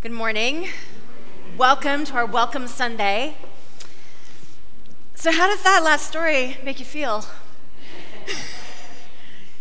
Good morning. Welcome to our Welcome Sunday. So, how does that last story make you feel?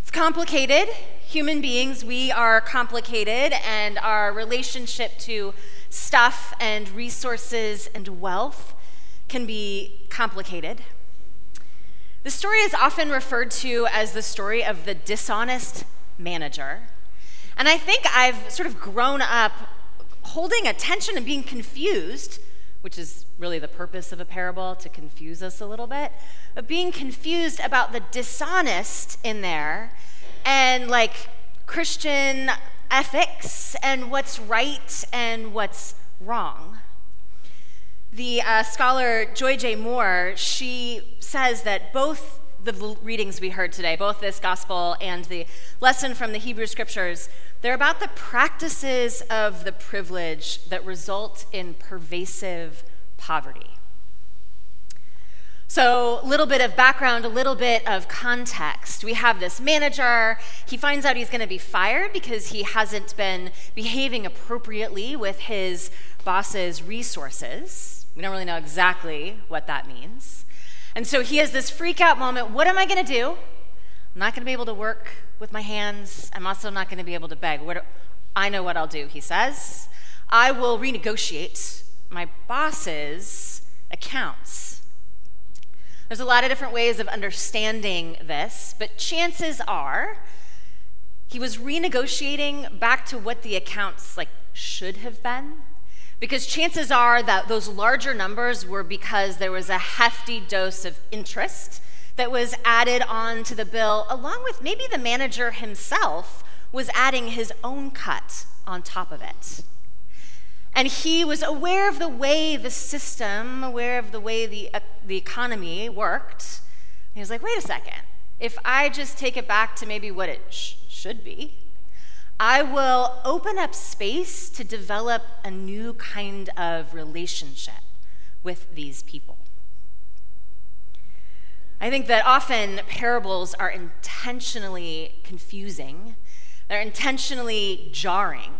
it's complicated. Human beings, we are complicated, and our relationship to stuff and resources and wealth can be complicated. The story is often referred to as the story of the dishonest manager. And I think I've sort of grown up holding attention and being confused, which is really the purpose of a parable to confuse us a little bit, but being confused about the dishonest in there and like Christian ethics and what's right and what's wrong. The uh, scholar Joy J. Moore, she says that both the readings we heard today, both this gospel and the lesson from the Hebrew scriptures, they're about the practices of the privilege that result in pervasive poverty. So, a little bit of background, a little bit of context. We have this manager. He finds out he's going to be fired because he hasn't been behaving appropriately with his boss's resources. We don't really know exactly what that means. And so he has this freak out moment. What am I going to do? Not going to be able to work with my hands. I'm also not going to be able to beg. What, I know what I'll do, he says. I will renegotiate my boss's accounts. There's a lot of different ways of understanding this, but chances are he was renegotiating back to what the accounts like should have been because chances are that those larger numbers were because there was a hefty dose of interest that was added on to the bill, along with maybe the manager himself was adding his own cut on top of it. And he was aware of the way the system, aware of the way the, uh, the economy worked. he was like, wait a second. If I just take it back to maybe what it sh- should be, I will open up space to develop a new kind of relationship with these people. I think that often parables are intentionally confusing, they're intentionally jarring.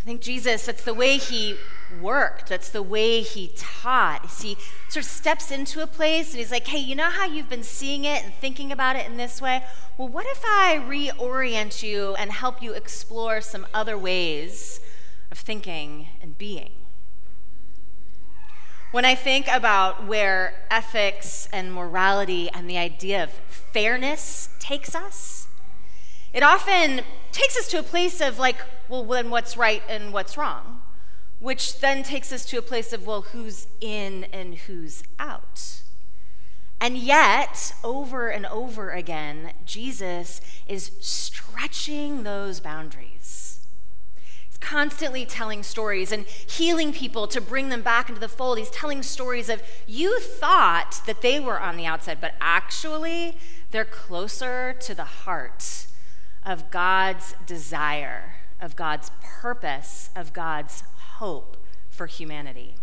I think Jesus, that's the way he worked, that's the way he taught. He sort of steps into a place and he's like, hey, you know how you've been seeing it and thinking about it in this way? Well, what if I reorient you and help you explore some other ways of thinking and being? When I think about where ethics and morality and the idea of fairness takes us, it often takes us to a place of like, well, then what's right and what's wrong? Which then takes us to a place of, well, who's in and who's out? And yet, over and over again, Jesus is stretching those boundaries constantly telling stories and healing people to bring them back into the fold. He's telling stories of you thought that they were on the outside, but actually they're closer to the heart of God's desire, of God's purpose, of God's hope for humanity.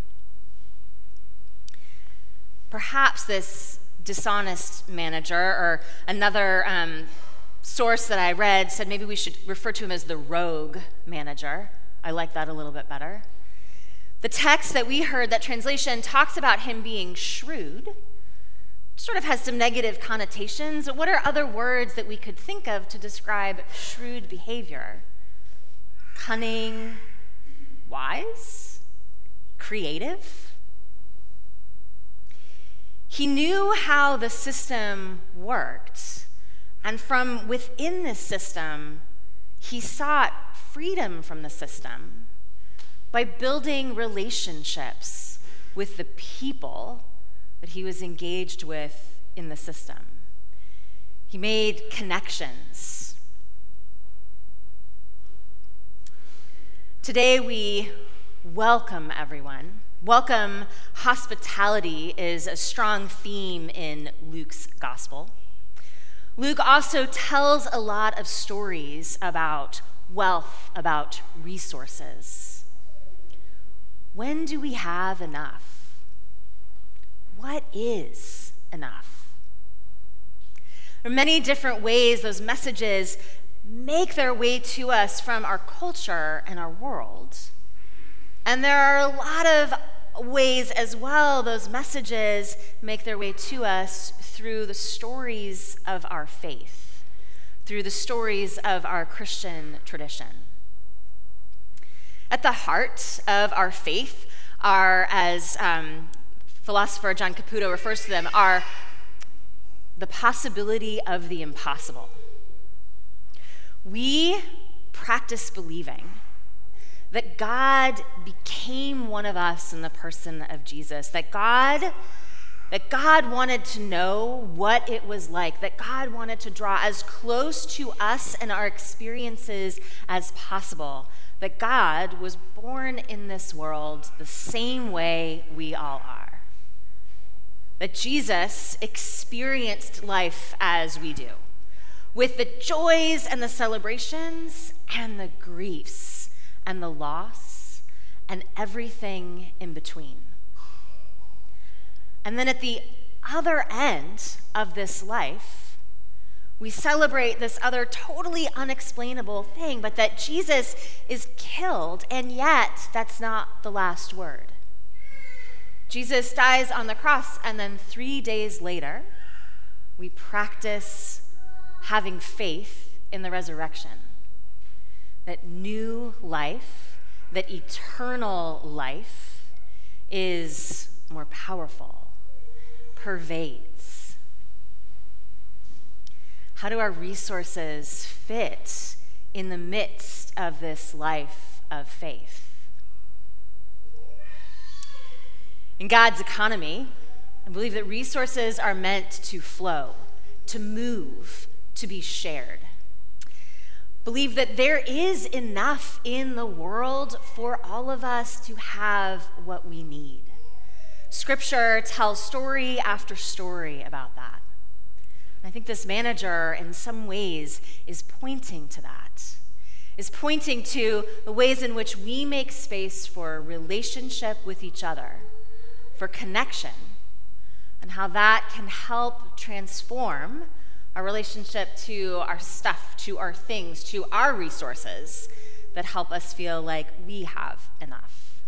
Perhaps this dishonest manager or another um, source that I read said maybe we should refer to him as the rogue manager. I like that a little bit better. The text that we heard, that translation, talks about him being shrewd, sort of has some negative connotations. What are other words that we could think of to describe shrewd behavior? Cunning, wise, creative. He knew how the system worked and from within this system, he sought freedom from the system by building relationships with the people that he was engaged with in the system. He made connections. Today, we welcome everyone. Welcome hospitality is a strong theme in Luke's gospel. Luke also tells a lot of stories about wealth, about resources. When do we have enough? What is enough? There are many different ways those messages make their way to us from our culture and our world. And there are a lot of ways as well those messages make their way to us through the stories of our faith, through the stories of our Christian tradition. At the heart of our faith are, as um, philosopher John Caputo refers to them, are the possibility of the impossible. We practice believing that God became one of us in the person of Jesus, that God that God wanted to know what it was like, that God wanted to draw as close to us and our experiences as possible, that God was born in this world the same way we all are. That Jesus experienced life as we do, with the joys and the celebrations and the griefs and the loss and everything in between. And then at the other end of this life, we celebrate this other totally unexplainable thing, but that Jesus is killed, and yet that's not the last word. Jesus dies on the cross, and then three days later, we practice having faith in the resurrection that new life, that eternal life, is more powerful, pervades. How do our resources fit in the midst of this life of faith? In God's economy, I believe that resources are meant to flow, to move, to be shared believe that there is enough in the world for all of us to have what we need. Scripture tells story after story about that. I think this manager, in some ways, is pointing to that, is pointing to the ways in which we make space for relationship with each other, for connection, and how that can help transform our relationship to our stuff, to our things, to our resources that help us feel like we have enough.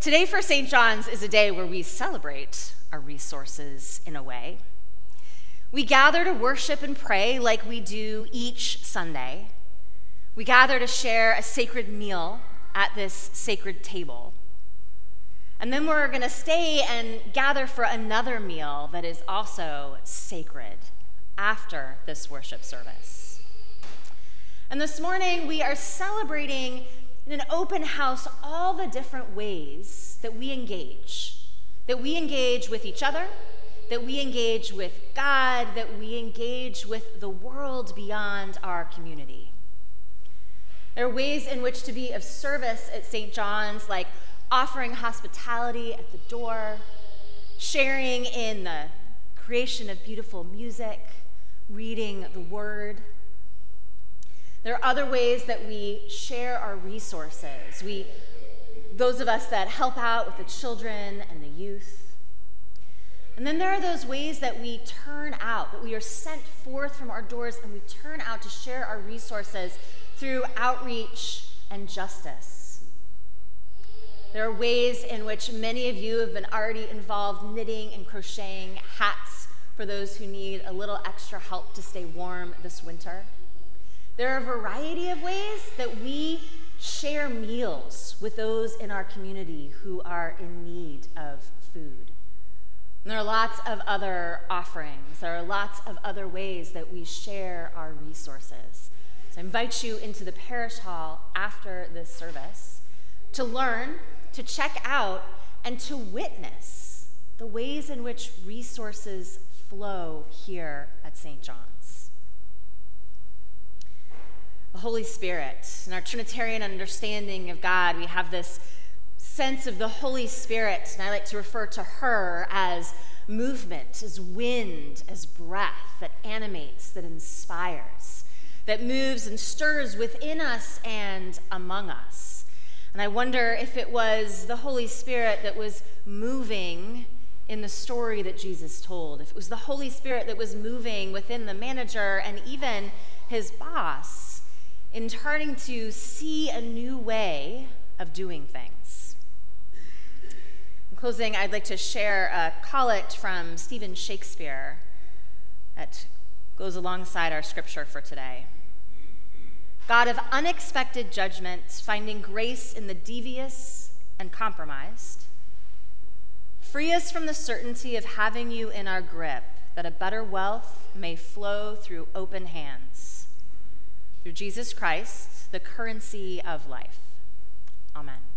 Today for St. John's is a day where we celebrate our resources in a way. We gather to worship and pray like we do each Sunday. We gather to share a sacred meal at this sacred table. And then we're going to stay and gather for another meal that is also sacred after this worship service. And this morning, we are celebrating in an open house all the different ways that we engage that we engage with each other, that we engage with God, that we engage with the world beyond our community. There are ways in which to be of service at St. John's, like offering hospitality at the door, sharing in the creation of beautiful music, reading the word. There are other ways that we share our resources. We, those of us that help out with the children and the youth. And then there are those ways that we turn out, that we are sent forth from our doors and we turn out to share our resources through outreach and justice. There are ways in which many of you have been already involved knitting and crocheting hats for those who need a little extra help to stay warm this winter. There are a variety of ways that we share meals with those in our community who are in need of food. And there are lots of other offerings. There are lots of other ways that we share our resources. So I invite you into the parish hall after this service to learn to check out, and to witness the ways in which resources flow here at St. John's. The Holy Spirit, in our Trinitarian understanding of God, we have this sense of the Holy Spirit, and I like to refer to her as movement, as wind, as breath that animates, that inspires, that moves and stirs within us and among us. And I wonder if it was the Holy Spirit that was moving in the story that Jesus told, if it was the Holy Spirit that was moving within the manager and even his boss in turning to see a new way of doing things. In closing, I'd like to share a collect from Steven Shakespeare that goes alongside our scripture for today. God of unexpected judgment, finding grace in the devious and compromised, free us from the certainty of having you in our grip, that a better wealth may flow through open hands. Through Jesus Christ, the currency of life. Amen.